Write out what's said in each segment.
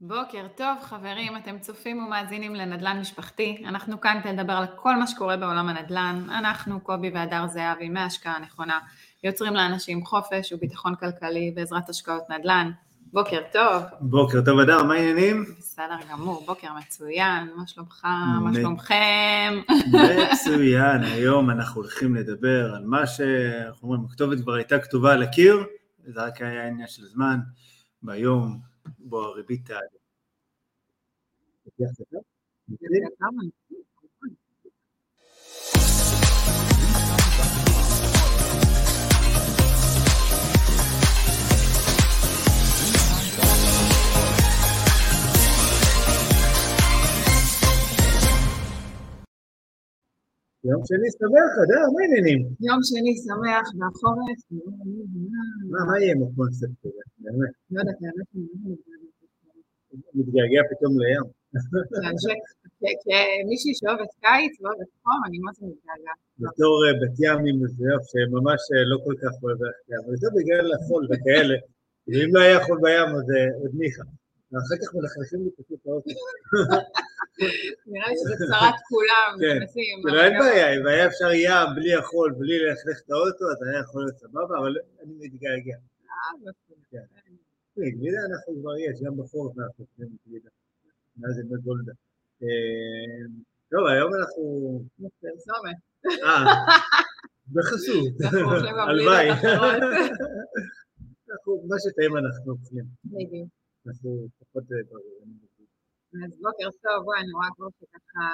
בוקר טוב חברים, אתם צופים ומאזינים לנדל"ן משפחתי. אנחנו כאן כדי לדבר על כל מה שקורה בעולם הנדל"ן. אנחנו, קובי והדר זהבי, מההשקעה הנכונה, יוצרים לאנשים חופש וביטחון כלכלי בעזרת השקעות נדל"ן. בוקר טוב. בוקר טוב אדר, מה העניינים? בסדר גמור, בוקר מצוין, מה שלומך, מה שלומכם? מצוין, היום אנחנו הולכים לדבר על מה שאנחנו אומרים, הכתובת כבר הייתה כתובה על הקיר, זה רק היה עניין של זמן, ביום בו הריבית תעלה. יום שני שמח, אדר, מה העניינים? יום שני שמח, והחורף, מה יהיה עם הקונספט הזה, באמת? לא יודעת, האמת מתגעגע פתאום לים. כמישהי שאוהבת קיץ ואוהבת חום, אני מאוד מתגעגעת. בתור בת ימי מזויף, שממש לא כל כך אוהב ללכת לים, וזה בגלל החול וכאלה, ואם לא היה חול בים אז עוד ניחא. ואחר כך מלכלכים לי פשוט האוטו. נראה לי שזה צרת כולם, כן, לא אין בעיה, אם היה אפשר ים בלי החול, בלי ללכלך את האוטו, אז היה יכול להיות סבבה, אבל אני מתגעגע. גלידה אנחנו כבר יש, גם בחורף אנחנו עושים גלידה. מאז ימי גולדה. טוב, היום אנחנו... פרסומת. אה, בחסות. הלוואי. מה שטעים אנחנו אוכלים. אנחנו פחות... אז בוקר טוב, בואי, אני רואה כבר שככה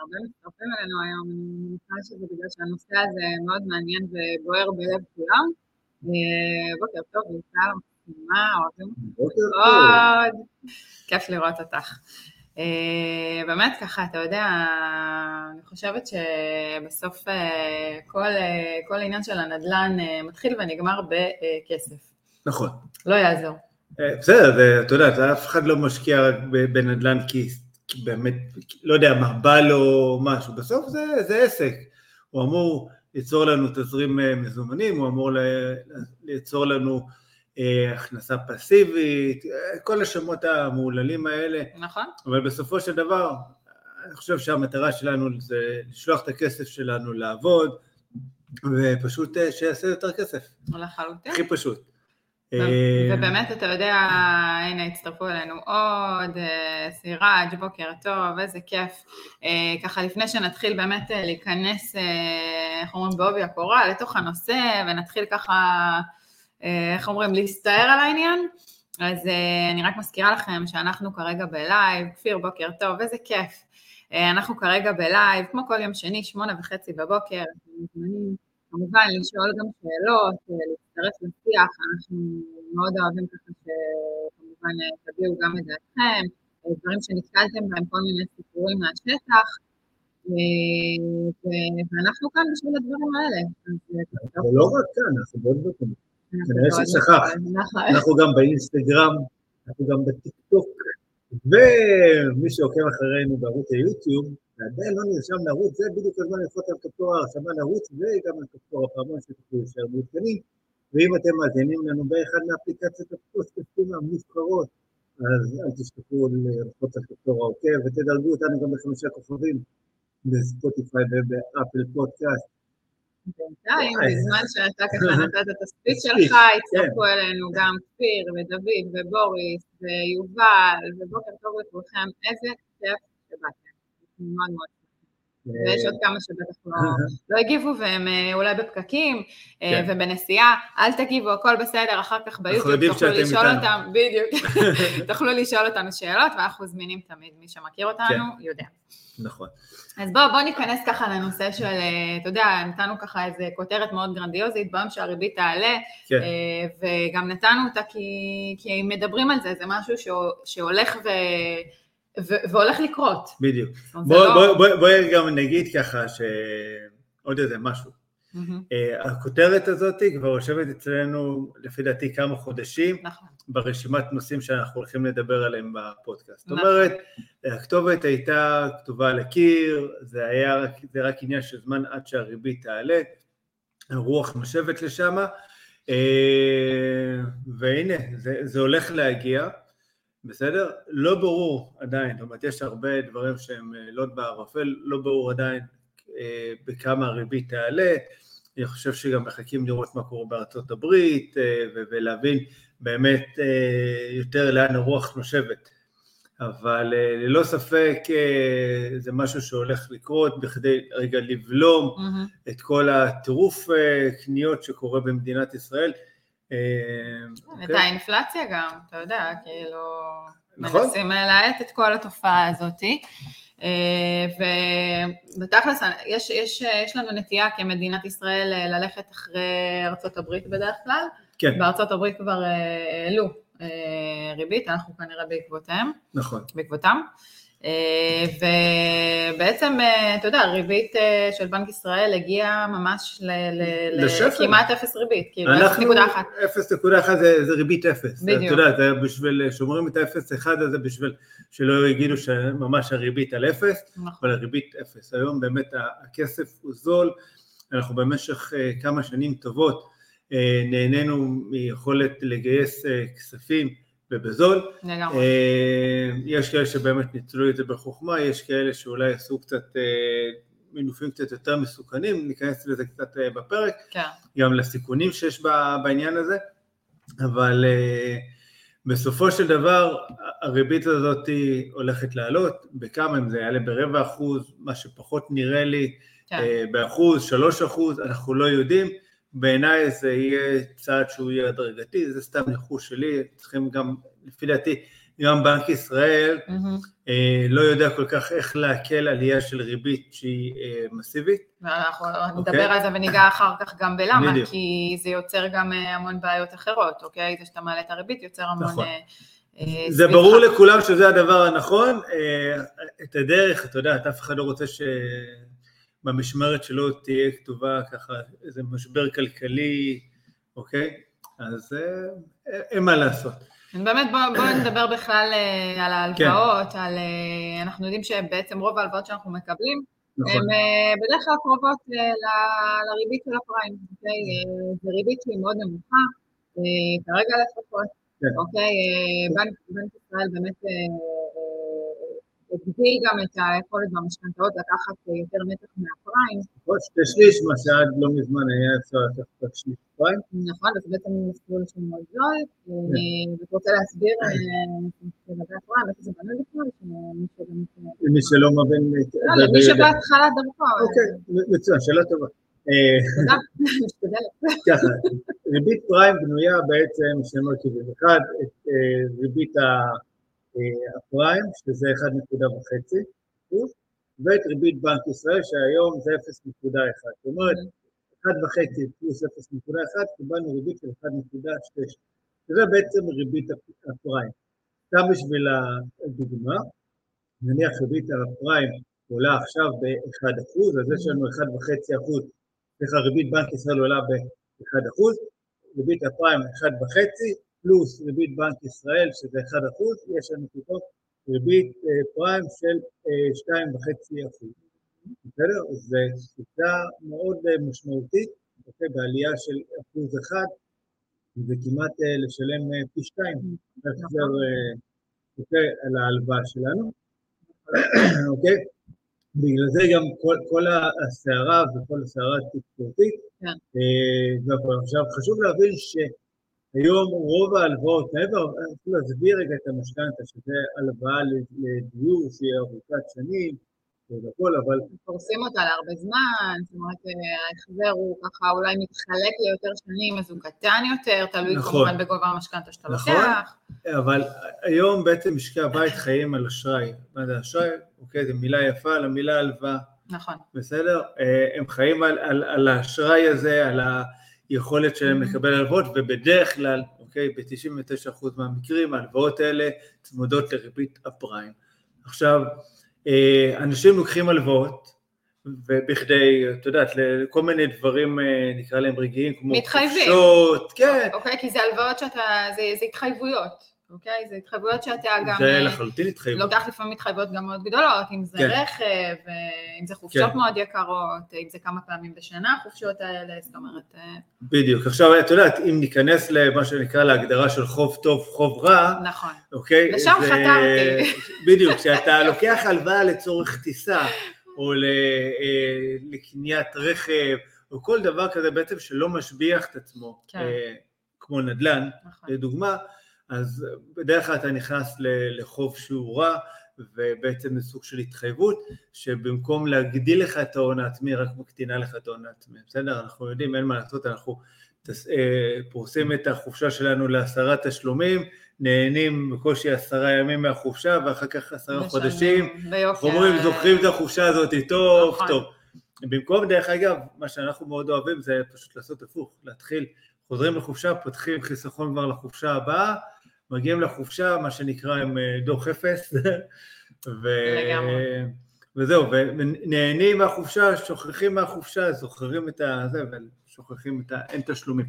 הרבה מצטרפים אלינו היום, אני מניחה שזה בגלל שהנושא הזה מאוד מעניין ובוער בלב כולם. בוקר טוב, בעיקר מה, אוהבים אותך מאוד. כיף לראות אותך. באמת ככה, אתה יודע, אני חושבת שבסוף כל, כל עניין של הנדל"ן מתחיל ונגמר בכסף. נכון. לא יעזור. בסדר, אתה יודע, אף אחד לא משקיע בנדל"ן כי, כי באמת, לא יודע מה, בא לו משהו, בסוף זה, זה עסק, הוא אמור ליצור לנו תזרים מזומנים, הוא אמור ליצור לנו אה, הכנסה פסיבית, כל השמות המהוללים האלה, נכון. אבל בסופו של דבר, אני חושב שהמטרה שלנו זה לשלוח את הכסף שלנו לעבוד, ופשוט שיעשה יותר כסף. לחלוטין. הכי פשוט. ובאמת, אתה יודע, הנה הצטרפו אלינו עוד, סיראג', בוקר טוב, איזה כיף. ככה לפני שנתחיל באמת להיכנס, איך אומרים, בעובי הקורה, לתוך הנושא, ונתחיל ככה, איך אומרים, להסתער על העניין, אז אני רק מזכירה לכם שאנחנו כרגע בלייב, כפיר, בוקר טוב, איזה כיף. אנחנו כרגע בלייב, כמו כל יום שני, שמונה וחצי בבוקר, כמובן לשאול גם שאלות, להצטרף לשיח, אנחנו מאוד אוהבים ככה שכמובן תביאו גם את דעתכם, דברים שנתקלתם בהם, כל מיני סיפורים מהשטח, ואנחנו כאן בשביל הדברים האלה. ולא רק כאן, אנחנו מאוד מקומות. כנראה ששכחת, אנחנו גם באינסטגרם, אנחנו גם בטיקטוק, ומי שעוקב אחרינו בערוץ היוטיוב, ועדיין לא נרשם לערוץ, זה בדיוק הזמן ללחוץ על כפתור ההרשמה לערוץ וגם על כפתור הפעמון שתוכלו להישאר מעודכנים. ואם אתם מאזינים לנו באחד מאפליקציות הפודקאסטים המובחרות, אז אל תשכחו ללחוץ על כפתור העוקב ותדרגו אותנו גם בחמישה כוכבים בספוטיפיי ובאפל פודקאסט. בינתיים, בזמן שאתה ככה נתת את הספיץ' שלך, הצטרפו אלינו גם כפיר ודוד ובוריס ויובל, ובוקר טוב לכולכם, איזה כיף שבאתם. מאוד מאוד ויש עוד כמה שבטח לא הגיבו והם אולי בפקקים ובנסיעה, אל תגיבו, הכל בסדר, אחר כך ביוטיוב תוכלו לשאול אותם, בדיוק, תוכלו לשאול אותנו שאלות ואנחנו זמינים תמיד, מי שמכיר אותנו יודע. נכון. אז בואו ניכנס ככה לנושא של, אתה יודע, נתנו ככה איזה כותרת מאוד גרנדיוזית, ביום שהריבית תעלה, וגם נתנו אותה כי מדברים על זה, זה משהו שהולך ו... והולך לקרות. בדיוק. בואי לא... בוא, בוא גם נגיד ככה שעוד איזה משהו. Mm-hmm. Uh, הכותרת הזאת כבר יושבת אצלנו לפי דעתי כמה חודשים נכון. ברשימת נושאים שאנחנו הולכים לדבר עליהם בפודקאסט. נכון. זאת אומרת, הכתובת הייתה כתובה על הקיר, זה היה זה רק עניין של זמן עד שהריבית תעלה, הרוח נושבת לשם, uh, והנה, זה, זה הולך להגיע. בסדר? לא ברור עדיין, זאת אומרת יש הרבה דברים שהם לא בערפל, לא ברור עדיין אה, בכמה הריבית תעלה, אני חושב שגם מחכים לראות מה קורה בארצות הברית אה, ולהבין באמת אה, יותר לאן הרוח נושבת. אבל ללא ספק זה משהו שהולך לקרות בכדי רגע לבלום mm-hmm. את כל הטירוף קניות שקורה במדינת ישראל. את אוקיי? האינפלציה גם, אתה יודע, כאילו, נכון. מנסים להאט את כל התופעה הזאתי. אה, ובתכלס יש, יש, יש לנו נטייה כמדינת ישראל אה, ללכת אחרי ארצות הברית בדרך כלל. כן. בארצות הברית כבר אה, העלו ריבית, אנחנו כנראה בעקבותיהם. נכון. בעקבותם. אה, ובעצם, אה, אתה יודע, הריבית אה, של בנק ישראל הגיעה ממש לכמעט אפס ריבית, כאילו 0.1. 0.1 זה, זה ריבית אפס. בדיוק. אתה יודע, זה בשביל, שומרים את האפס אחד הזה בשביל שלא יגידו שממש הריבית על אפס, נכון. אבל הריבית אפס. היום באמת הכסף הוא זול, אנחנו במשך כמה שנים טובות נהנינו מיכולת לגייס כספים ובזול. לגמרי. אה, יש כאלה שבאמת ניצלו את זה בחוכמה, יש כאלה שאולי עשו קצת אה, מינופים קצת יותר מסוכנים, ניכנס לזה קצת אה, בפרק, כן. גם לסיכונים שיש בעניין הזה, אבל בסופו של דבר הריבית הזאת הולכת לעלות, בכמה אם זה יעלה ברבע אחוז, מה שפחות נראה לי, כן. באחוז, שלוש אחוז, אנחנו לא יודעים. בעיניי זה יהיה צעד שהוא יהיה הדרגתי, זה סתם ניחוש שלי, צריכים גם, לפי דעתי, גם בנק ישראל mm-hmm. אה, לא יודע כל כך איך להקל עלייה של ריבית שהיא אה, מסיבית. אנחנו okay. נדבר אוקיי? על זה וניגע אחר כך גם בלמה, בדיוק. כי זה יוצר גם אה, המון בעיות אחרות, אוקיי? זה שאתה מעלה את הריבית יוצר המון... נכון. אה, אה זה ברור לכולם שזה הדבר הנכון, את הדרך, אתה יודע, אף אחד לא רוצה ש... במשמרת שלו תהיה כתובה ככה איזה משבר כלכלי, אוקיי? אז אה, אין מה לעשות. באמת בואו בוא נדבר בכלל אה, על ההלוואות, כן. על, אה, אנחנו יודעים שבעצם רוב ההלוואות שאנחנו מקבלים, נכון. הן בדרך כלל קרובות ל, לריבית של הפריים, אוקיי? זו ריבית שהיא מאוד נמוכה, כרגע לפחות, כן. אוקיי? בנק ישראל באמת הגדיל גם את היכולת במשכנתאות לקחת יותר מתח מהפריים. נכון, שתי שליש, מה שעד לא מזמן היה אפשר לקחת רק שליש פריים. נכון, אז בעצם מסלול של מאוד זול, ואתה רוצה להסביר אה, לגבי הפריים, איך זה בנוי בכלל, למי שלא מבין... לא, למי שבהתחלה דרכו. אוקיי, מצוין, שאלה טובה. ככה, ריבית פריים בנויה בעצם של מרכיבים. אחד, את אה, ריבית ה... הפריים, שזה 1.5 ואת ריבית בנק ישראל, שהיום זה 0.1. זאת אומרת, 1.5 פלוס 0.1, קיבלנו ריבית של 1.6. שזה בעצם ריבית הפריים. סתם בשביל הדוגמה, נניח ריבית הפריים עולה עכשיו ב-1%, אז יש לנו 1.5%, סליחה, ריבית בנק ישראל עולה ב-1%, ריבית הפריים 1.5, פלוס ריבית בנק ישראל, שזה 1%, יש לנו פתאום ריבית אה, פריים של 2.5%. אה, בסדר? זו שיטה מאוד אה, משמעותית, אוקיי, בעלייה של אחוז אחד, זה כמעט לשלם פי שתיים, החזר, אוקיי, על ההלוואה שלנו, אוקיי? בגלל זה גם כל, כל הסערה וכל הסערה התקשורתית, כן. עכשיו חשוב להבין ש... היום רוב ההלוואות, מעבר, אפילו להסביר רגע את המשכנתה, שזה הלוואה לדיור שהיא ארוכת שנים והכל, אבל... פורסים אותה להרבה זמן, זאת אומרת, ההחזר הוא ככה אולי מתחלק ליותר שנים, אז הוא קטן יותר, תלוי נכון. כמובן בגובה המשכנתה שאתה נכון, לוקח. אבל היום בעצם משקי הבית חיים על אשראי. מה זה אשראי? אוקיי, זו מילה יפה למילה הלוואה. נכון. בסדר? אה, הם חיים על, על, על האשראי הזה, על ה... יכולת שלהם mm-hmm. לקבל הלוואות, ובדרך כלל, אוקיי, ב-99% מהמקרים ההלוואות האלה צמודות לריבית הפריים. עכשיו, אה, אנשים לוקחים הלוואות, ובכדי, את יודעת, לכל מיני דברים, אה, נקרא להם רגעיים, כמו מתחייבים. חופשות, כן. אוקיי, כי זה הלוואות שאתה, זה, זה התחייבויות. אוקיי? זה התחייבויות שאתה גם... זה לחלוטין התחייבות. לוקח לפעמים התחייבויות גם מאוד גדולות, אם זה כן. רכב, אם זה חופשות כן. מאוד יקרות, אם זה כמה פעמים בשנה החופשות האלה, זאת אומרת... בדיוק. עכשיו, את יודעת, אם ניכנס למה שנקרא להגדרה של חוב טוב, חוב רע, נכון. אוקיי? לשם זה... חתרתי. בדיוק, כשאתה לוקח הלוואה לצורך טיסה, או לקניית רכב, או כל דבר כזה בעצם שלא משביח את עצמו, כן. כמו נדל"ן, נכון. לדוגמה, אז בדרך כלל אתה נכנס לחוב שהוא רע, ובעצם זה סוג של התחייבות, שבמקום להגדיל לך את ההון העצמי, רק מקטינה לך את ההון העצמי, בסדר? אנחנו יודעים, אין מה לעשות, אנחנו אה, פורסים את החופשה שלנו לעשרה תשלומים, נהנים בקושי עשרה ימים מהחופשה, ואחר כך עשרה חודשים, אומרים, זוכרים את החופשה הזאת טוב, נכון. טוב. במקום, דרך אגב, מה שאנחנו מאוד אוהבים זה פשוט לעשות הפוך, להתחיל, חוזרים לחופשה, פותחים חיסכון כבר לחופשה הבאה, מגיעים לחופשה, מה שנקרא עם אה, דוח אפס, ו... וזהו, ונהנים מהחופשה, שוכחים מהחופשה, זוכרים את. זה, ושוכחים את ה... אין תשלומים.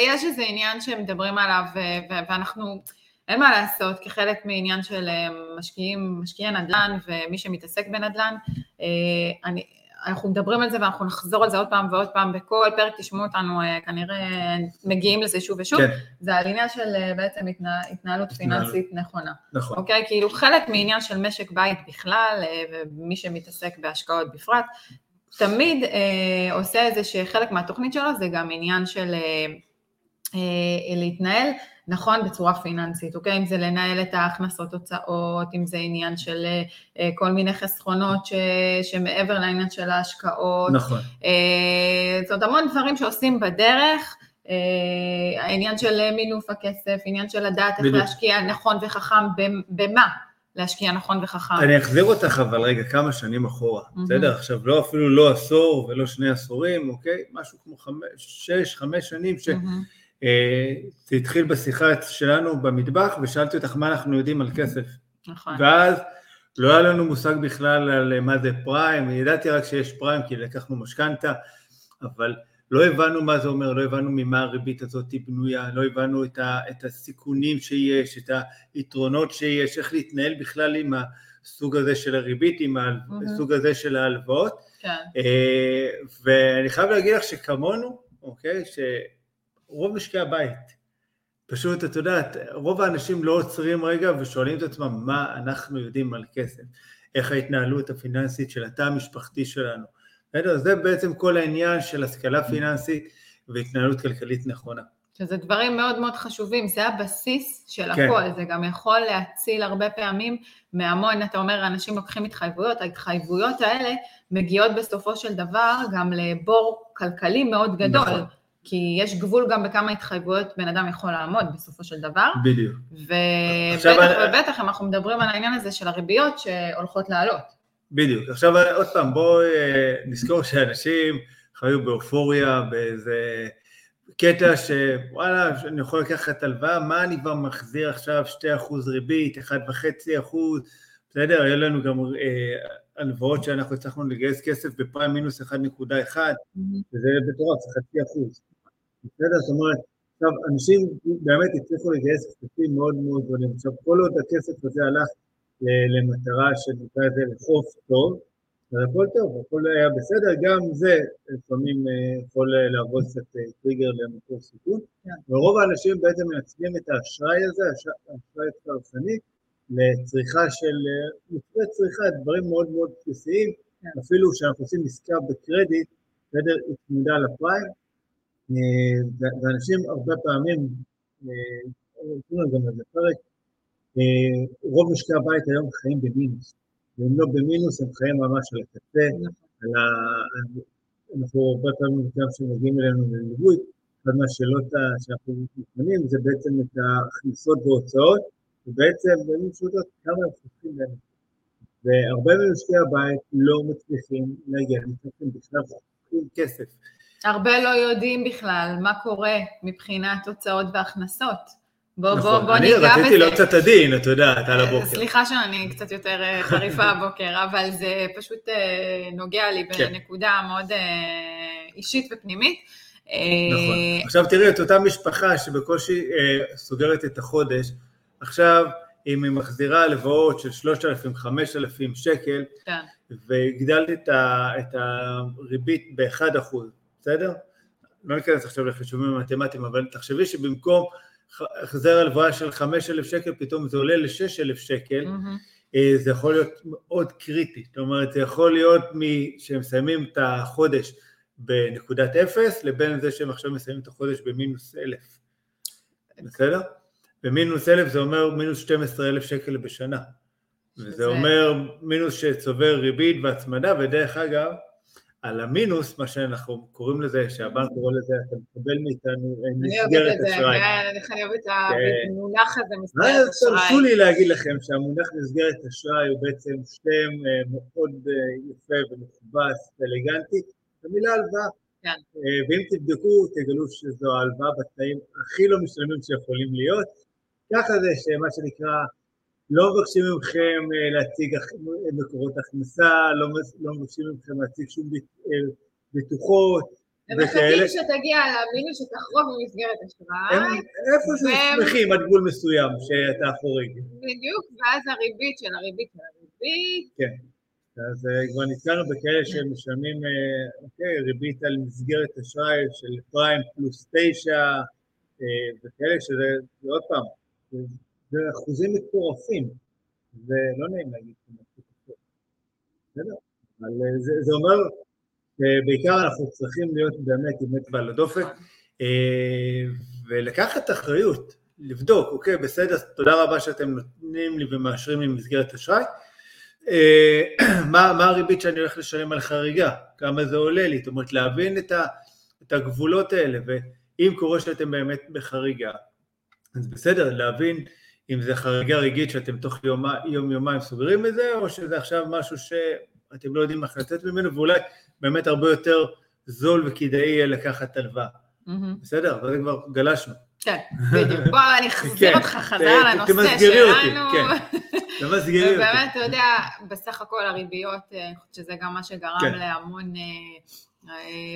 יש איזה עניין שמדברים עליו, ואנחנו, אין מה לעשות, כחלק מעניין של אה, משקיעים, משקיעי נדל"ן ומי שמתעסק בנדל"ן, אה, אני, אנחנו מדברים על זה ואנחנו נחזור על זה עוד פעם ועוד פעם, בכל פרק תשמעו אותנו אה, כנראה מגיעים לזה שוב ושוב, כן. זה העניין של אה, בעצם התנה, התנהלות פיננסית נכונה. נכון. אוקיי? כאילו חלק מעניין של משק בית בכלל, אה, ומי שמתעסק בהשקעות בפרט, תמיד אה, עושה איזה שחלק מהתוכנית שלו זה גם עניין של אה, אה, להתנהל נכון בצורה פיננסית, אוקיי? אם זה לנהל את ההכנסות הוצאות, אם זה עניין של אה, כל מיני חסכונות ש, שמעבר לעניין של ההשקעות. נכון. אה, זאת אומרת, המון דברים שעושים בדרך, אה, העניין של מינוף הכסף, עניין של לדעת איך בדיוק. להשקיע נכון וחכם, במה? להשקיע נכון וחכם. אני אחזיר אותך אבל רגע כמה שנים אחורה, mm-hmm. בסדר? עכשיו לא אפילו לא עשור ולא שני עשורים, אוקיי? משהו כמו חמש, שש, חמש שנים ש... Mm-hmm. אה, זה התחיל בשיחה שלנו במטבח, ושאלתי אותך מה אנחנו יודעים על כסף. נכון. ואז לא היה לנו מושג בכלל על מה זה פריים, ידעתי רק שיש פריים כי לקחנו משכנתה, אבל לא הבנו מה זה אומר, לא הבנו ממה הריבית הזאת בנויה, לא הבנו את, ה, את הסיכונים שיש, את היתרונות שיש, איך להתנהל בכלל עם הסוג הזה של הריבית, עם הסוג הזה של ההלוואות. כן. אה, ואני חייב להגיד לך שכמונו, אוקיי, ש... רוב משקי הבית, פשוט, את יודעת, רוב האנשים לא עוצרים רגע ושואלים את עצמם מה אנחנו יודעים על כסף, איך ההתנהלות הפיננסית של התא המשפחתי שלנו. בסדר? זה בעצם כל העניין של השכלה פיננסית והתנהלות כלכלית נכונה. שזה דברים מאוד מאוד חשובים, זה הבסיס של כן. הכל, זה גם יכול להציל הרבה פעמים מהמון, אתה אומר, אנשים לוקחים התחייבויות, ההתחייבויות האלה מגיעות בסופו של דבר גם לבור כלכלי מאוד גדול. נכון. כי יש גבול גם בכמה התחייבויות בן אדם יכול לעמוד בסופו של דבר. בדיוק. ובטח ובטח אנחנו מדברים על העניין הזה של הריביות שהולכות לעלות. בדיוק. עכשיו עוד פעם, בואו אה, נזכור שאנשים חיו באופוריה, באיזה קטע שוואלה, אני יכול לקחת הלוואה, מה אני כבר מחזיר עכשיו 2% ריבית, 1.5%, בסדר? היו לנו גם אה, הלוואות שאנחנו הצלחנו לגייס כסף בפריים מינוס 1.1, וזה מטורף, זה חצי אחוז. בסדר? זאת אומרת, עכשיו, אנשים באמת הצליחו לגייס כספים מאוד מאוד גדולים. עכשיו, כל עוד הכסף הזה הלך למטרה שנקרא לזה לחוף טוב, אז הכל טוב, הכל היה בסדר, גם זה לפעמים אה, יכול להוות קצת אה, טריגר למקור סיכון, כן. ורוב האנשים בעצם מנצלים את האשראי הזה, האשראי הצרכני, לצריכה של אה, מוצרי צריכה, דברים מאוד מאוד בסיסיים, כן. אפילו כשאנחנו עושים עסקה בקרדיט, בסדר, היא צמודה לפריים, אה, ואנשים הרבה פעמים, נתנו אה, גם איזה פרק, רוב משקי הבית היום חיים במינוס, ואם לא במינוס הם חיים ממש על הקצה, על ה... אנחנו הרבה פעמים, גם כשמגיעים אלינו לליווי, אחת מהשאלות שאנחנו מתמנים זה בעצם את ההכנסות והוצאות, ובעצם במילים פשוטות כמה הם חוסכים להם. והרבה ממשקי הבית לא מצליחים להגיע, הם מצליחים בכלל חוסכים כסף. הרבה לא יודעים בכלל מה קורה מבחינת הוצאות והכנסות. בוא, נכון. בוא, בוא ניגע בזה. אני רציתי לא קצת עדין, את יודעת, על הבוקר. סליחה שאני קצת יותר אה, חריפה הבוקר, אבל זה פשוט אה, נוגע לי כן. בנקודה מאוד אה, אישית ופנימית. נכון. עכשיו תראי, את אותה משפחה שבקושי סוגרת את החודש, עכשיו, אם היא מחזירה הלוואות של 3,000-5,000 שקל, כן. והגדלת את, את הריבית ב-1%, בסדר? לא ניכנס עכשיו לחישובים מתמטיים, אבל תחשבי שבמקום החזר הלוואה של 5,000 שקל, פתאום זה עולה ל-6,000 שקל, mm-hmm. זה יכול להיות מאוד קריטי. זאת אומרת, זה יכול להיות שהם מסיימים את החודש בנקודת אפס, לבין זה שהם עכשיו מסיימים את החודש במינוס אלף. בסדר? ומינוס אלף זה אומר מינוס 12 אלף שקל בשנה. וזה אומר מינוס שצובר ריבית והצמדה, ודרך אגב, על המינוס, מה שאנחנו קוראים לזה, שהבנק קורא לזה, אתה מקבל מאיתנו אה, מסגרת אשראי. אני אוהבת את המונח הזה, מסגרת אשראי. תרשו לי להגיד לכם שהמונח מסגרת אשראי הוא בעצם שם אה, מאוד אה, יפה ומכובס ואלגנטי, המילה הלוואה. כן. ואם תבדקו, תגלו שזו ההלוואה בתנאים הכי לא משלמים שיכולים להיות. ככה זה שמה שנקרא לא מבקשים מכם אה, להציג מקורות הכנסה, לא, לא מבקשים מכם להציג שום אה, בטוחות הם מחכים שתגיע למינוס שתחרוג במסגרת אשראי. איפה שמחים עד גבול מסוים שאתה חורג. בדיוק, ואז הריבית של הריבית של הריבית. כן, אז אה, כבר נתקלנו בכאלה שמשלמים אוקיי, ריבית על מסגרת אשראי של פריים פלוס תשע, וכאלה שזה, עוד פעם, זה אחוזים מטורפים, ולא נעים להגיד בסדר, אבל אה, זה, זה אומר שבעיקר אנחנו צריכים להיות באמת עם אצבע על הדופק אה, ולקחת אחריות, לבדוק, אוקיי, בסדר, תודה רבה שאתם נותנים לי ומאשרים לי מסגרת אשראי, אה, מה, מה הריבית שאני הולך לשלם על חריגה, כמה זה עולה לי, זאת אומרת להבין את, ה, את הגבולות האלה, ואם קורה שאתם באמת בחריגה, אז בסדר, להבין אם זה חריגה רגעית שאתם תוך יום, יום יומיים סוגרים את זה, או שזה עכשיו משהו שאתם לא יודעים איך לצאת ממנו, ואולי באמת הרבה יותר זול וכדאי לקחת הלוואה. Mm-hmm. בסדר? אבל זה כבר גלשנו. כן, בדיוק. בוא, אני אחזיר כן. אותך חזרה לנושא שלנו. כן. תמסגרי אותי. ובאמת, אתה יודע, בסך הכל הריביות, אה, אני חושבת שזה גם מה שגרם כן. להמון אה, אה,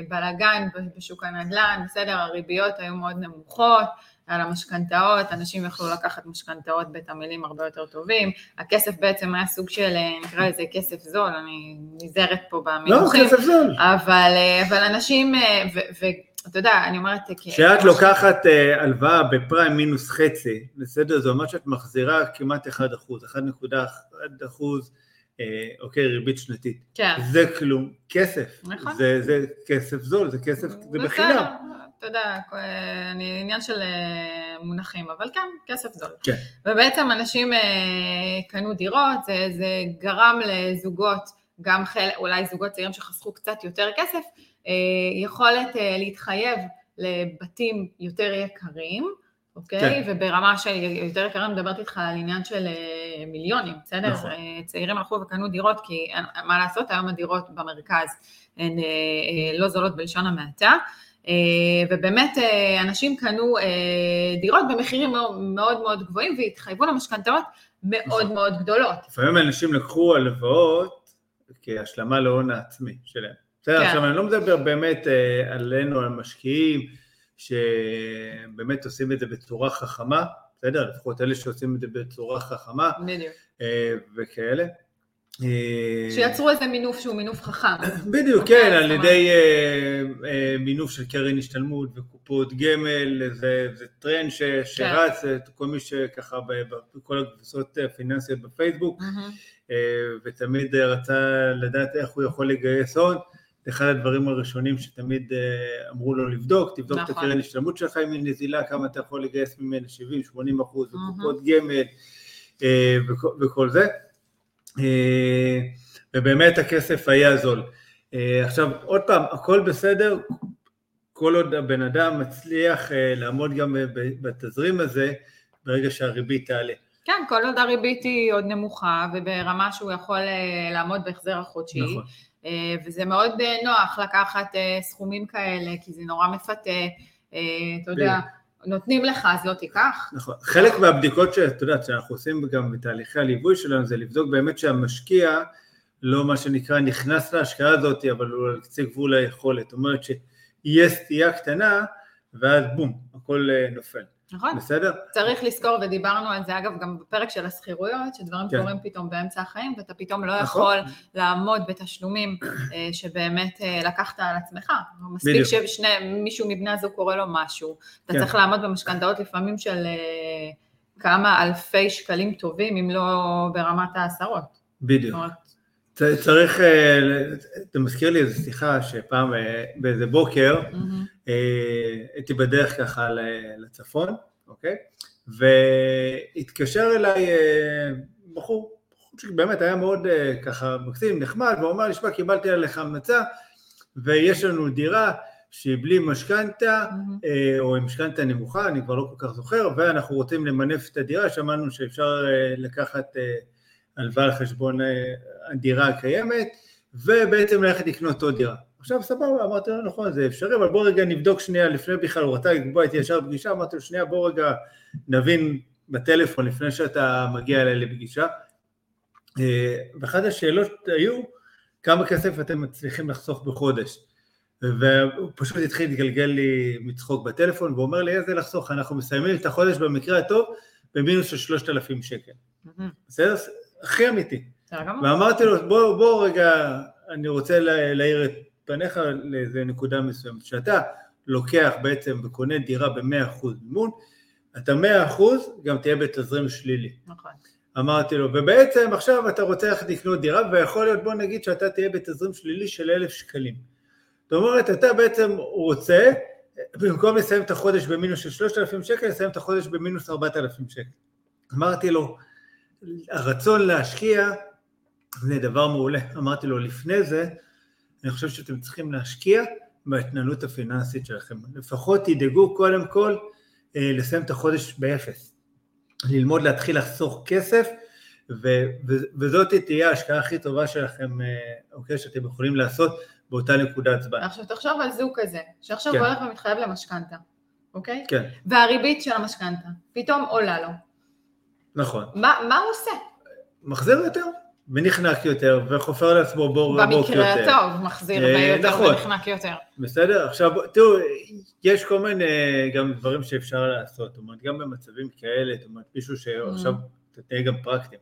בלאגן בשוק הנדל"ן, בסדר, הריביות היו מאוד נמוכות. על המשכנתאות, אנשים יכלו לקחת משכנתאות בתמהילים הרבה יותר טובים, הכסף בעצם היה סוג של, אה, נקרא לזה כסף זול, אני נזהרת פה במינוחים. לא, כסף זול. אבל, אה, אבל אנשים, אה, ואתה יודע, אני אומרת... כשאת לוקחת הלוואה בפריים מינוס חצי, בסדר? זה אומר שאת מחזירה כמעט 1 אחוז, 1.1 אחוז. אוקיי, ריבית שנתית. כן. זה כלום, כסף. נכון. זה, זה כסף זול, זה כסף, זה בחינם. אתה יודע, אני עניין של אה, מונחים, אבל כן, כסף זול. כן. ובעצם אנשים אה, קנו דירות, זה, זה גרם לזוגות, גם חלק, אולי זוגות צעירים שחסכו קצת יותר כסף, אה, יכולת להתחייב לבתים יותר יקרים, אוקיי? כן. וברמה של יותר יקרים, מדברת איתך על עניין של מיליונים, בסדר? נכון. צעירים הלכו וקנו דירות, כי מה לעשות, היום הדירות במרכז הן לא זולות בלשון המעטה. אה, ובאמת אה, אנשים קנו אה, דירות במחירים מאוד מאוד גבוהים והתחייבו למשכנתאות מאוד נכון. מאוד גדולות. לפעמים אנשים לקחו הלוואות כהשלמה להון העצמי שלהם. בסדר, כן. עכשיו אני לא מדבר באמת עלינו, על משקיעים, שבאמת עושים את זה בצורה חכמה, בסדר? לפחות אלה שעושים את זה בצורה חכמה. בדיוק. וכאלה. אה, שיצרו איזה מינוף שהוא מינוף חכם. בדיוק, אוקיי, כן, על ידי אה, אה, מינוף של קרן השתלמות וקופות גמל, זה טרנד שרץ, כן. כל מי שככה בכל הקבוצות הפיננסיות בפייסבוק, ותמיד רצה לדעת איך הוא יכול לגייס הון. זה אחד הדברים הראשונים שתמיד אמרו לו לבדוק, תבדוק את נכון. הקרן השתלמות שלך אם נזילה, כמה אתה יכול לגייס ממנה, 70-80 אחוז, וקופות גמל וכל זה. אה, ובאמת הכסף היה זול. אה, עכשיו, עוד פעם, הכל בסדר, כל עוד הבן אדם מצליח אה, לעמוד גם בתזרים הזה, ברגע שהריבית תעלה. כן, כל עוד הריבית היא עוד נמוכה וברמה שהוא יכול לעמוד בהחזר החודשי. נכון. וזה מאוד נוח לקחת סכומים כאלה, כי זה נורא מפתה, אתה יודע, נותנים לך, אז לא תיקח. נכון. חלק מהבדיקות שאת יודעת, שאנחנו עושים גם בתהליכי הליווי שלנו, זה לבדוק באמת שהמשקיע לא מה שנקרא נכנס להשקעה הזאת, אבל הוא על קצה גבול היכולת. זאת אומרת שיהיה סטייה קטנה, ואז בום, הכל אה, נופל. נכון. בסדר? צריך לזכור, ודיברנו על זה אגב גם בפרק של השכירויות, שדברים כן. קורים פתאום באמצע החיים, ואתה פתאום לא נכון. יכול לעמוד בתשלומים אה, שבאמת אה, לקחת על עצמך. מספיק שמישהו מבני הזוג קורא לו משהו, אתה כן. צריך לעמוד במשכנתאות לפעמים של אה, כמה אלפי שקלים טובים, אם לא ברמת העשרות. בדיוק. צריך, אתה מזכיר לי איזו שיחה שפעם באיזה בוקר, mm-hmm. הייתי בדרך ככה לצפון, אוקיי? והתקשר אליי אה, בחור, בחור שבאמת היה מאוד אה, ככה מקסים, נחמד, והוא אמר לי, שמע, קיבלתי עליך המלצה, ויש לנו דירה שהיא בלי משכנתה. או עם משכנתה נמוכה, אני כבר לא כל כך זוכר, ואנחנו רוצים למנף את הדירה, שמענו שאפשר לקחת הלוואה על חשבון הדירה הקיימת, ובעצם ללכת לקנות עוד דירה. עכשיו סבבה, אמרתי לו נכון זה אפשרי, אבל בוא רגע נבדוק שנייה לפני בכלל, הוא רצה לקבוע איתי ישר פגישה, אמרתי לו שנייה בוא רגע נבין בטלפון לפני שאתה מגיע אליי לפגישה. אה, ואחת השאלות היו, כמה כסף אתם מצליחים לחסוך בחודש? והוא פשוט התחיל להתגלגל לי מצחוק בטלפון, והוא אומר לי איזה לחסוך, אנחנו מסיימים את החודש במקרה הטוב במינוס של שלושת אלפים שקל. בסדר? הכי אמיתי. ואמרתי לו, בוא, בוא רגע, אני רוצה להעיר את פניך לאיזה נקודה מסוימת, שאתה לוקח בעצם וקונה דירה ב-100% מימון, אתה 100% גם תהיה בתזרים שלילי. נכון. אמרתי לו, ובעצם עכשיו אתה רוצה ללכת לקנות דירה, ויכול להיות, בוא נגיד שאתה תהיה בתזרים שלילי של אלף שקלים. זאת אומרת, אתה בעצם רוצה, במקום לסיים את החודש במינוס של 3,000 שקל, לסיים את החודש במינוס 4,000 שקל. אמרתי לו, הרצון להשקיע זה דבר מעולה. אמרתי לו, לפני זה, אני חושב שאתם צריכים להשקיע בהתנהלות הפיננסית שלכם. לפחות תדאגו קודם כל אה, לסיים את החודש באפס. ללמוד להתחיל לחסוך כסף, ו- ו- וזאת תהיה ההשקעה הכי טובה שלכם, אה, אוקיי, שאתם יכולים לעשות באותה נקודת זמן. עכשיו תחשוב על זוג כזה, שעכשיו כן. הוא הולך ומתחייב למשכנתה, אוקיי? כן. והריבית של המשכנתה פתאום עולה לו. נכון. מה, מה הוא עושה? מחזיר יותר. ונחנק יותר, וחופר לעצמו בור עמוק יותר. במקרה הטוב, מחזיר אה, יותר נכון. ונחנק יותר. בסדר? עכשיו, תראו, יש כל מיני גם דברים שאפשר לעשות, זאת אומרת, גם במצבים כאלה, זאת אומרת, מישהו שעכשיו, mm. תהיה גם פרקטיים,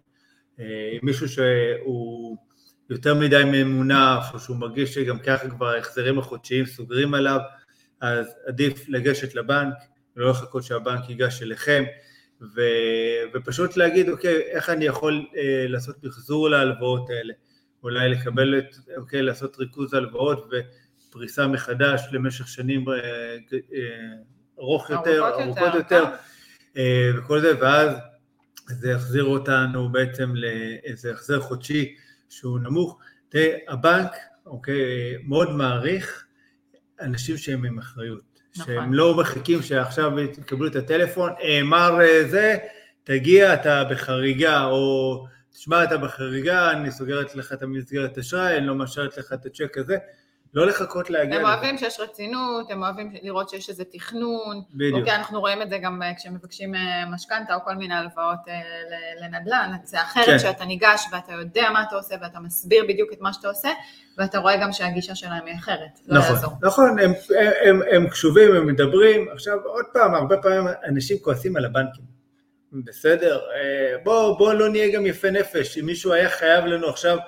אה, מישהו שהוא יותר מדי ממונף, או שהוא מרגיש שגם ככה כבר ההחזרים החודשיים סוגרים עליו, אז עדיף לגשת לבנק, ולא לחכות שהבנק ייגש אליכם. ו, ופשוט להגיד, אוקיי, איך אני יכול אה, לעשות מחזור להלוואות האלה, אולי לקבל את, אוקיי, לעשות ריכוז הלוואות ופריסה מחדש למשך שנים אה, אה, ארוך יותר, ארוכות יותר, יותר אה, וכל זה, ואז זה יחזיר אותנו בעצם לאיזה החזר חודשי שהוא נמוך. תראה, הבנק, אוקיי, מאוד מעריך אנשים שהם עם אחריות. נכון. שהם לא מחכים שעכשיו יקבלו את הטלפון, אה, מר אה, זה, תגיע, אתה בחריגה, או תשמע, אתה בחריגה, אני סוגרת לך את המסגרת אשראי, אני לא מאשרת לך את הצ'ק הזה. לא לחכות להגיע. הם אוהבים שיש רצינות, הם אוהבים לראות שיש איזה תכנון. בדיוק. אוקיי, אנחנו רואים את זה גם אה, כשמבקשים אה, משכנתה או כל מיני הלוואות אה, לנדל"ן. זה אחרת כן. שאתה ניגש ואתה יודע מה אתה עושה ואתה מסביר בדיוק את מה שאתה עושה, ואתה רואה גם שהגישה שלהם היא אחרת. לא נכון, יעזור. נכון, הם, הם, הם, הם קשובים, הם מדברים. עכשיו, עוד פעם, הרבה פעמים אנשים כועסים על הבנקים. בסדר, בוא, בוא לא נהיה גם יפה נפש. אם מישהו היה חייב לנו עכשיו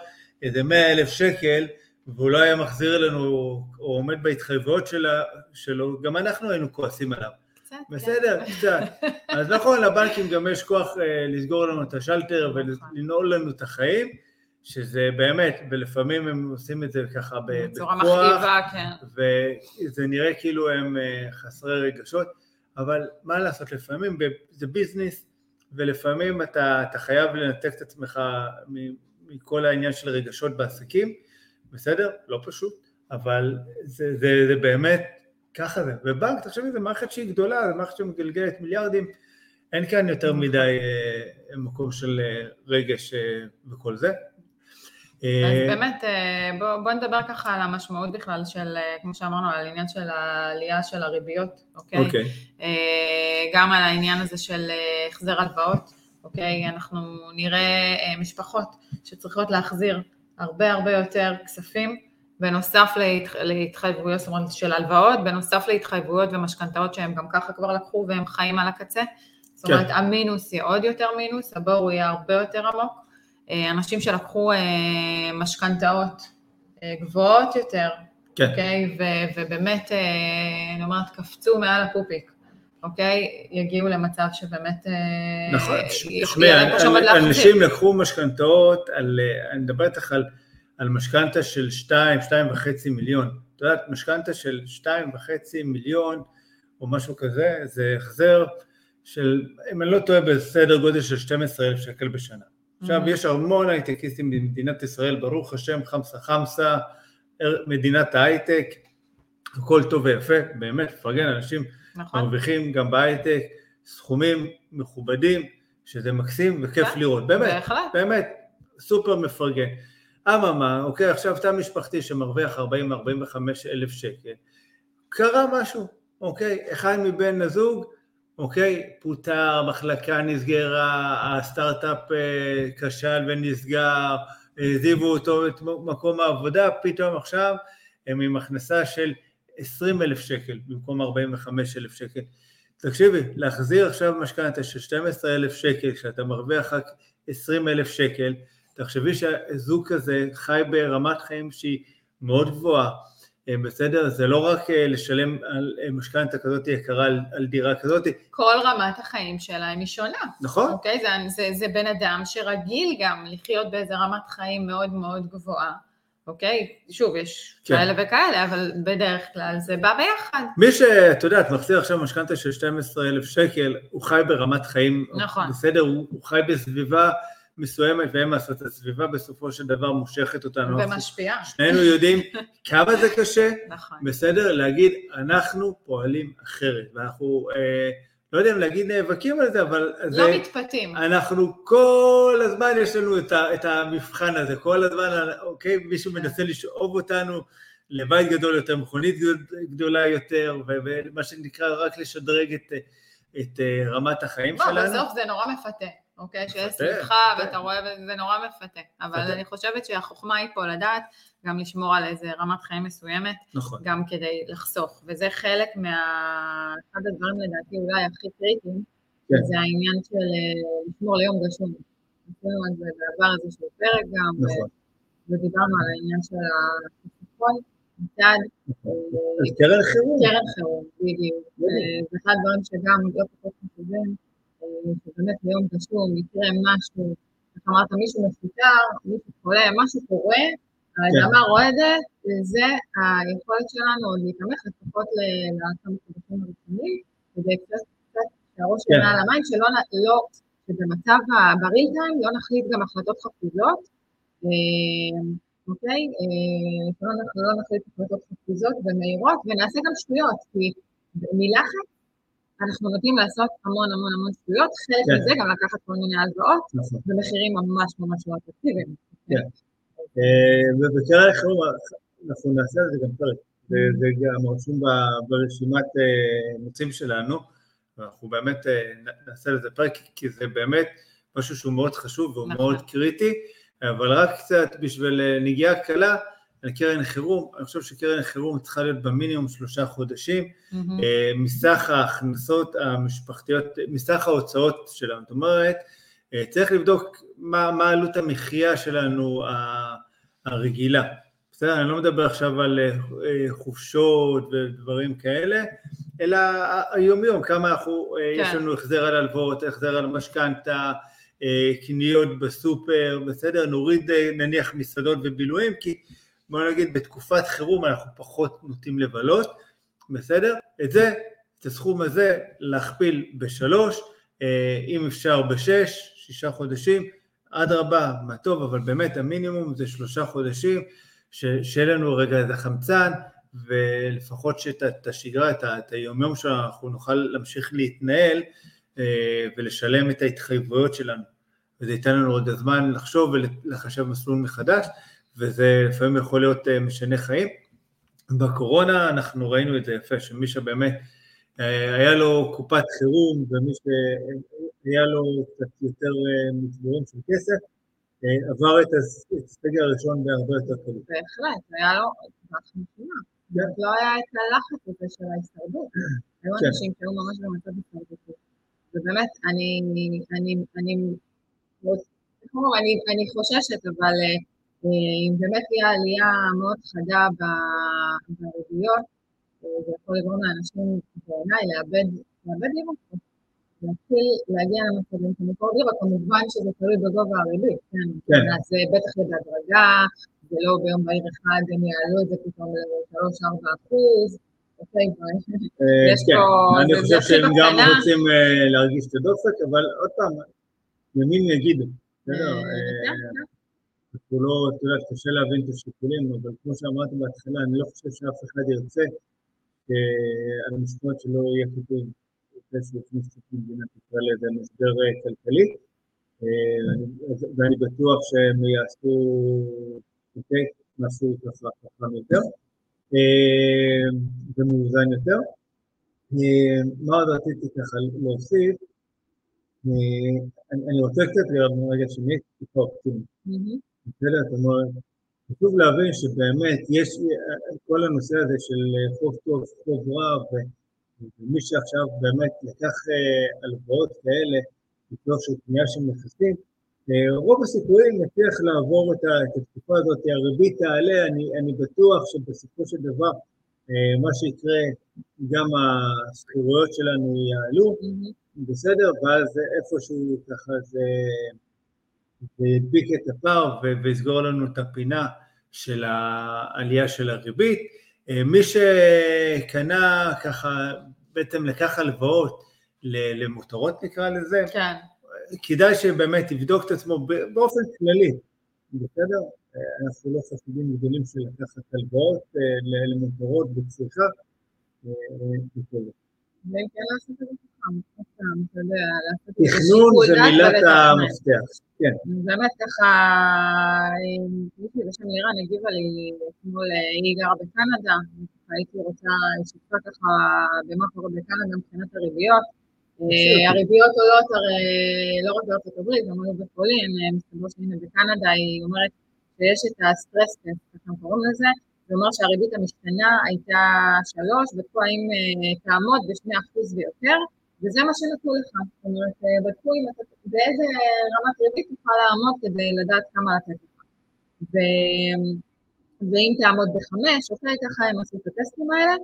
איזה 100 אלף שקל, והוא לא היה מחזיר לנו, או עומד בהתחייבויות שלה, שלו, גם אנחנו היינו כועסים עליו. קצת. בסדר, כן. קצת. אז נכון, לבנקים גם יש כוח אה, לסגור לנו את השלטר. ולנעול לנו את החיים, שזה באמת, ולפעמים הם עושים את זה ככה בכוח. בצורה מכאיבה, כן. וזה נראה כאילו הם אה, חסרי רגשות, אבל מה לעשות, לפעמים זה ביזנס, ולפעמים אתה, אתה חייב לנתק את עצמך מכל העניין של רגשות בעסקים. בסדר? לא פשוט, אבל זה, זה, זה באמת, ככה זה. ובנק, תחשבי, זו מערכת שהיא גדולה, זו מערכת שמגלגלת מיליארדים, אין כאן יותר. מדי אה, מקום של אה, רגש אה, וכל זה. אז באמת, בוא, בוא נדבר ככה על המשמעות בכלל של, כמו שאמרנו, על העניין של העלייה של הריביות, אוקיי? אוקיי. גם על העניין הזה של החזר הלוואות, אוקיי? אנחנו נראה משפחות שצריכות להחזיר הרבה הרבה יותר כספים בנוסף להתח... להתחייבויות, זאת אומרת של הלוואות, בנוסף להתחייבויות ומשכנתאות שהם גם ככה כבר לקחו והם חיים על הקצה. זאת אומרת, כן. המינוס יהיה עוד יותר מינוס, הבור יהיה הרבה יותר עמוק. אה, אנשים שלקחו אה, משכנתאות אה, גבוהות יותר, כן. אוקיי? ו- ובאמת, אני אומרת, קפצו מעל הפופיק. אוקיי? יגיעו למצב שבאמת... נכון, תשמעי, אנשים לקחו משכנתאות, אני מדבר איתך על, על משכנתה של 2, 2.5 מיליון. את יודעת, משכנתה של 2.5 מיליון או משהו כזה, זה החזר של, אם אני לא טועה, בסדר גודל של 12,000 שקל בשנה. עכשיו, mm-hmm. יש המון הייטקיסטים במדינת ישראל, ברוך השם, חמסה חמסה, מדינת ההייטק, הכל טוב ויפה, באמת, מפרגן, אנשים נכון. מרוויחים גם בהייטק סכומים מכובדים, שזה מקסים וכיף כן, לראות, באמת, בהחלט. באמת, סופר מפרגן. אממה, אוקיי, עכשיו תא משפחתי שמרוויח 40-45 אלף שקל, קרה משהו, אוקיי, אחד מבן הזוג אוקיי, פוטר, מחלקה נסגרה, הסטארט-אפ אה, כשל ונסגר, העזיבו אותו את מקום העבודה, פתאום עכשיו הם עם הכנסה של 20 אלף שקל במקום 45 אלף שקל. תקשיבי, להחזיר עכשיו משכנתה של 12 אלף שקל כשאתה מרוויח רק 20 אלף שקל, תחשבי שהזוג כזה חי ברמת חיים שהיא מאוד גבוהה, אה, בסדר? זה לא רק אה, לשלם על אה, משכנתה כזאת יקרה על, על דירה כזאת. כל רמת החיים שלהם היא שונה. נכון. אוקיי? זה, זה, זה בן אדם שרגיל גם לחיות באיזה רמת חיים מאוד מאוד גבוהה. אוקיי? שוב, יש כן. כאלה וכאלה, אבל בדרך כלל זה בא ביחד. מי שאת יודעת, מחזיר עכשיו משכנתה של 12,000 שקל, הוא חי ברמת חיים, נכון. בסדר, הוא, הוא חי בסביבה מסוימת, ואין מה לעשות, הסביבה בסופו של דבר מושכת אותנו. ומשפיעה. שנינו יודעים כמה זה קשה, נכון. בסדר? להגיד, אנחנו פועלים אחרת, ואנחנו, אה, לא יודע אם להגיד נאבקים על זה, אבל... לא זה, מתפתים. אנחנו כל הזמן, יש לנו את, ה, את המבחן הזה, כל הזמן, אוקיי, מישהו כן. מנסה לשאוב אותנו. לבית גדול יותר, מכונית גדולה יותר, ומה שנקרא רק לשדרג את, את אה, רמת החיים לא, שלנו. בסוף זה נורא מפתה. אוקיי? שיש שמחה ואתה רואה, וזה נורא מפתה. אבל אני חושבת שהחוכמה היא פה לדעת גם לשמור על איזה רמת חיים מסוימת, נכון. גם כדי לחסוך. וזה חלק מה... אחד הדברים לדעתי אולי הכי קריטיים, כן. זה העניין של אה, לשמור ליום גשום. עשינו על זה בעבר איזשהו פרק גם, נכון. ודיברנו על העניין של החיסכון. מצד... נכון. קרן חירום. קרן חירום, בדיוק. זה אחד הדברים שגם לא פחות חשובים. שבאמת ביום גשום יקרה משהו, איך אמרת, מישהו מפוטר, מישהו חולה, משהו קורה, האדמה כן. רועדת, וזה היכולת שלנו עוד להתאמך לפחות לכמה חודשים הראשונים, כדי קצת שהראש שלנו כן. על המים, שלא, לא, שבמצב הבריא טיים לא נחליט גם החלטות חפוזות, אה, אוקיי? אה, שלא לא נחליט החלטות חפוזות ומהירות, ונעשה גם שטויות, כי מלחץ אנחנו נוטים לעשות המון המון המון שטויות, חלק כן. מזה גם לקחת כל מיני הלוואות, נכון. במחירים ממש ממש לא אטרקטיביים. אה, ובקרן חירום אנחנו נעשה את זה גם פרק, זה גם רשום ברשימת אה, שלנו, ואנחנו באמת אה, נעשה לזה פרק, כי זה באמת משהו שהוא מאוד חשוב והוא נכון. מאוד קריטי, אבל רק קצת בשביל נגיעה קלה, על קרן חירום, אני חושב שקרן חירום צריכה להיות במינימום שלושה חודשים, mm-hmm. מסך ההכנסות המשפחתיות, מסך ההוצאות שלנו, זאת אומרת, צריך לבדוק מה, מה עלות המחיה שלנו הרגילה, בסדר? אני לא מדבר עכשיו על אה, חופשות ודברים כאלה, אלא היום יום, כמה אנחנו, כן. יש לנו החזר על הלוואות, החזר על משכנתה, קניות בסופר, בסדר? נוריד נניח מסעדות ובילויים, כי בוא נגיד בתקופת חירום אנחנו פחות נוטים לבלות, בסדר? את זה, את הסכום הזה להכפיל בשלוש, אה, אם אפשר בשש, שישה חודשים, אדרבה, מה טוב, אבל באמת המינימום זה שלושה חודשים, שיהיה לנו רגע את החמצן, ולפחות שאת השגרה, את היומיום שלנו, אנחנו נוכל להמשיך להתנהל אה, ולשלם את ההתחייבויות שלנו. וזה ייתן לנו עוד הזמן לחשוב ולחשב מסלול מחדש. וזה לפעמים יכול להיות אה, משנה חיים. בקורונה אנחנו ראינו את זה יפה, שמי שבאמת אה, היה לו קופת חירום ומי שהיה לו קצת יותר אה, מצבורים של כסף, עבר את הסגר הראשון בהרבה יותר קלות. בהחלט, היה לו. כן. לא היה את הלחץ הזה של ההישרדות. היו כן. אנשים שהיו ממש במצב הישרדות. ובאמת, אני, אני, אני, אני, אני חוששת, אבל אם באמת תהיה עלייה מאוד חדה בריביות, זה יכול לגרום לאנשים, בעיניי, לאבד, לאבד דירות. להתחיל להגיע למצבים של מקור דירה, כמובן שזה תלוי בגובה הריבית, כן? כן. אז זה בטח יהיה בהדרגה, זה לא ביום בהיר אחד הם יעלו את זה פתאום ל-3-4 אחוז, אוקיי, אה, יש כן. פה... אני חושב שהם גם רוצים אה, להרגיש את הדופק, אבל עוד פעם, ימין יגידו, בסדר? אה, אנחנו לא, את יודעת, קשה להבין את השיקולים, אבל כמו שאמרתי בהתחלה, אני לא חושב שאף אחד ירצה על המשפט שלא יהיה כתוב לפני שהוא יכניס את מדינת ישראל לאיזה משבר כלכלי, ואני בטוח שהם יעשו אוקיי? משהו ככה חכם יותר אה, ומאוזן יותר. אה, מה עוד רציתי ככה להוסיף? אה, אני רוצה קצת להיות רגע שנהיה טיפה אופטימי. בסדר? זאת אומרת, חשוב להבין שבאמת יש כל הנושא הזה של חוב טוב, חוב רע, ומי שעכשיו באמת לקח הלוואות כאלה, בתוך של קנייה של נכסים, רוב הסיכויים נצליח לעבור את התקופה הזאת, הריבית תעלה, אני, אני בטוח שבסופו של דבר אה, מה שיקרה, גם השכירויות שלנו יעלו, בסדר, ואז איפשהו ככה זה, ידביק את הפער ויסגור לנו את הפינה של העלייה של הריבית. אה, מי שקנה ככה, בעצם לקח הלוואות למותרות נקרא לזה, כן. כדאי שבאמת יבדוק את עצמו באופן כללי, בסדר? אנחנו לא חסידים גדולים של לקחת הלוואות אה, למותרות בצריכה אה, וכו'. זה זה תכנון זה מילת המפתח, כן. באמת ככה, מישהי בשם לירן הגיבה לי אתמול, היא גרה בקנדה, הייתי רוצה, לשתפה ככה במה קורה בקנדה מבחינת הריביות. אה, הריביות עולות הרי לא רק בארצות הברית, גם עולות בפולין, אה, מסתבר שהנה בקנדה היא אומרת שיש את הסטרס טסט, אנחנו קוראים לזה, זה אומר שהריבית המשתנה הייתה שלוש, בדקו האם אה, תעמוד בשני אחוז ויותר, וזה מה שנתנו לך, זאת אומרת, בדקו אם אתה, באיזה רמת ריבית תוכל לעמוד כדי לדעת כמה לתת לך. ו... ואם תעמוד בחמש, אוקיי, ככה הם עשו את הטסטים האלה,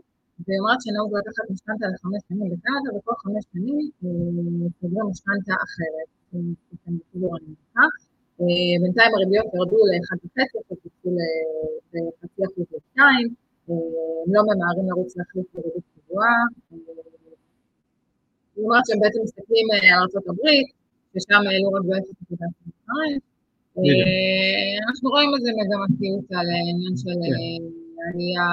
והיא אומרת שנהוג לקחת משכנתה לחמש שנים בקנדה, וכל חמש שנים סוגרים משכנתה אחרת, אה, בינתיים הריביות ירדו לאחד וחצי, פיצול לחצי אחוז לשתיים, הם לא ממהרים לרוץ להחליף בריבית קבועה. זאת אומרת שהם בעצם מסתכלים אה, על ארה"ב, ששם העלו רק ב-0.25. אנחנו רואים איזה מגמתיות על עניין של... כן. העלייה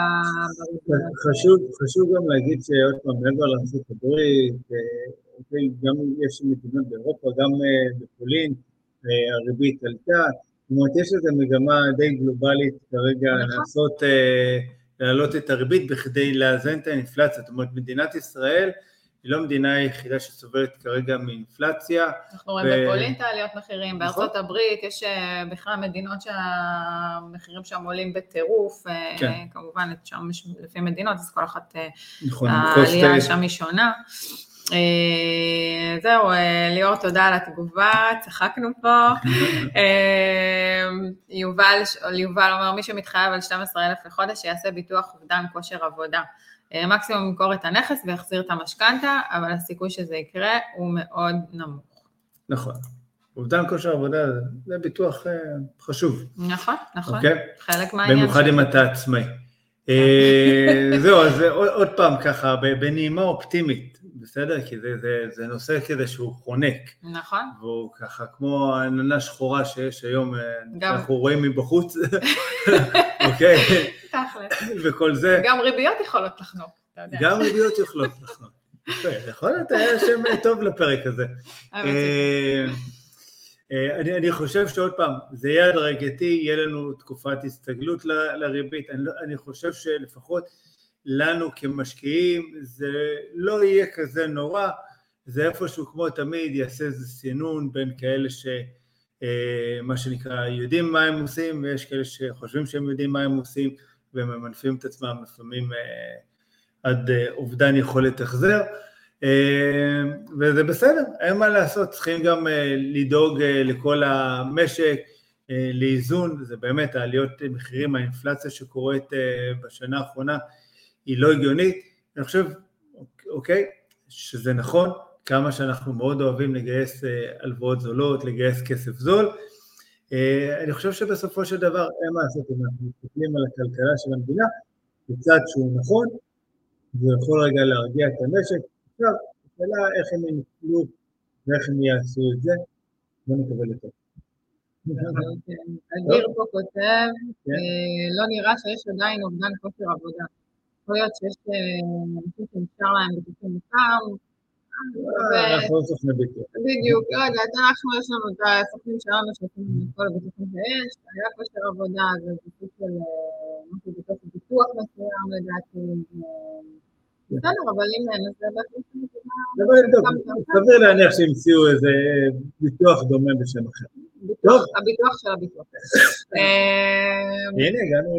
בריביות. חשוב, גם להגיד שעוד פעם, מעבר הברית, אה, גם יש מדינות באירופה, גם אה, בפולין, אה, הריבית עלתה. זאת אומרת, יש איזו מגמה די גלובלית כרגע נכון. לעשות, להעלות את הריבית בכדי לאזן את האינפלציה. זאת אומרת, מדינת ישראל, היא לא המדינה היחידה שסובלת כרגע מאינפלציה. אנחנו רואים. בפולין את העליות מחירים, נכון. בארצות הברית יש אה, בכלל מדינות שהמחירים שם עולים בטירוף, אה, כן. כמובן שם יש לפי מדינות, אז כל אחת, אה, נכון, העלייה שם היא שונה. זהו, ליאור, תודה על התגובה, צחקנו פה. יובל, יובל אומר, מי שמתחייב על 12,000 לחודש, שיעשה ביטוח אובדן כושר עבודה. אה, מקסימום ימכור את הנכס ויחזיר את המשכנתה, אבל הסיכוי שזה יקרה הוא מאוד נמוך. נכון. אובדן כושר עבודה זה ביטוח אה, חשוב. נכון, נכון. אוקיי? חלק מהעניין. במיוחד אם אתה עצמאי. אה, זהו, אז עוד פעם ככה, בנעימה אופטימית, בסדר? כי זה, זה, זה נושא כזה שהוא חונק. נכון. והוא ככה כמו עננה שחורה שיש היום, גם... אנחנו רואים מבחוץ, אוקיי? תכל'ס. וכל זה. גם ריביות יכולות לחנוק, אתה יודע. גם ריביות יכולות לחנוק. יכול להיות היה שם טוב לפרק הזה. אה, אה, אני, אני חושב שעוד פעם, זה יהיה הדרגתי, יהיה לנו תקופת הסתגלות ל, לריבית, אני, לא, אני חושב שלפחות לנו כמשקיעים זה לא יהיה כזה נורא, זה איפשהו כמו תמיד יעשה איזה סינון בין כאלה ש... מה שנקרא, יודעים מה הם עושים, ויש כאלה שחושבים שהם יודעים מה הם עושים, והם ממנפים את עצמם לפעמים עד אובדן יכולת החזר, וזה בסדר, אין מה לעשות, צריכים גם לדאוג לכל המשק, לאיזון, זה באמת העליות מחירים, האינפלציה שקורית בשנה האחרונה היא לא הגיונית, אני חושב, אוקיי, שזה נכון, כמה שאנחנו מאוד אוהבים לגייס הלוואות זולות, לגייס כסף זול, אני חושב שבסופו של דבר אין מה לעשות אם אנחנו מסתכלים על הכלכלה של המדינה, בצד שהוא נכון, זה יכול רגע להרגיע את המשק, עכשיו, השאלה איך הם ינצלו ואיך הם יעשו את זה, בוא נקבל את זה. אדיר פה כותב, לא נראה שיש עדיין אובדן כושר עבודה. יכול להיות שיש אנשים שנשאר להם בטיפול מוכר. אנחנו לא סוכני ביטוח. בדיוק, לא יודעת, אנחנו יש לנו את הסוכנים שלנו שעושים את כל הביטוחים שיש, היה כושר עבודה, זה ביטוח של משהו בתוך ביטוח מסוים לדעתי. בסדר, אבל אם אין, אז. סביר להניח שהמציאו איזה ביטוח דומה בשם אחר. הביטוח של הביטוח. הנה, הגענו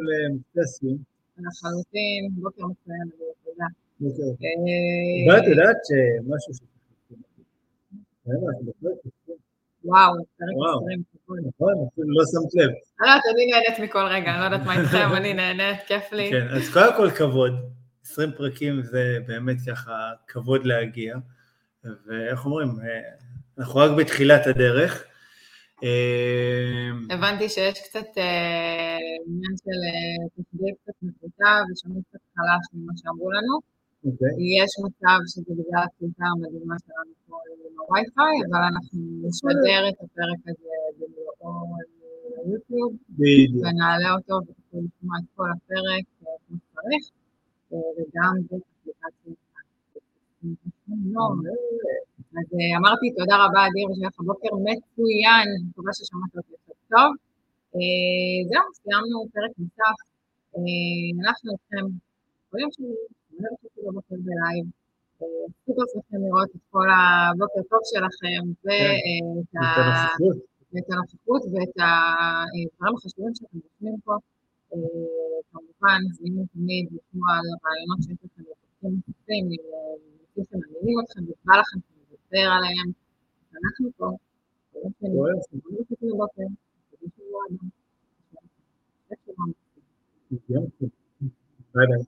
הסיום. לחלוטין, בוקר מצוין, תודה. ואת יודעת שמשהו ש... וואו, פרק 20. נכון, אפילו לא שמת לב. אני יודעת, אני נהנית מכל רגע, אני לא יודעת מה איתכם, אני נהנית, כיף לי. כן, אז קודם כל כבוד. 20 פרקים זה באמת ככה כבוד להגיע, ואיך אומרים, אנחנו רק בתחילת הדרך. הבנתי שיש קצת עניין של תפקיד קצת מקוטע ושומעים קצת חלש ממה שאמרו לנו. אוקיי. יש מצב שזה בגלל הקליטה המדהימה שלנו פה עם הווי-פיי, אבל אנחנו נשדר את הפרק הזה במלואו ליוטיוב, ונעלה אותו ותוכלו לשמוע את כל הפרק כמו שצריך. וגם באפליקציות. אז אמרתי תודה רבה אדיר ושיהיה לך בוקר מצוין, אני מקווה ששמעת אותי יותר טוב. זהו, סיימנו פרק נוסף. אנחנו איתכם יום שני, אני לא חושבת בבוקר בלייב. סופר שמחים לראות את כל הבוקר טוב שלכם ואת הנוכחות ואת הדברים החשובים שאתם רושמים פה. כמובן, זמינו תמיד לשמוע על רעיונות שיש לכם בפרקים נוספים, אם נושאים שמעניינים אתכם ובא לכם לדבר עליהם, אנחנו פה, ביי ביי.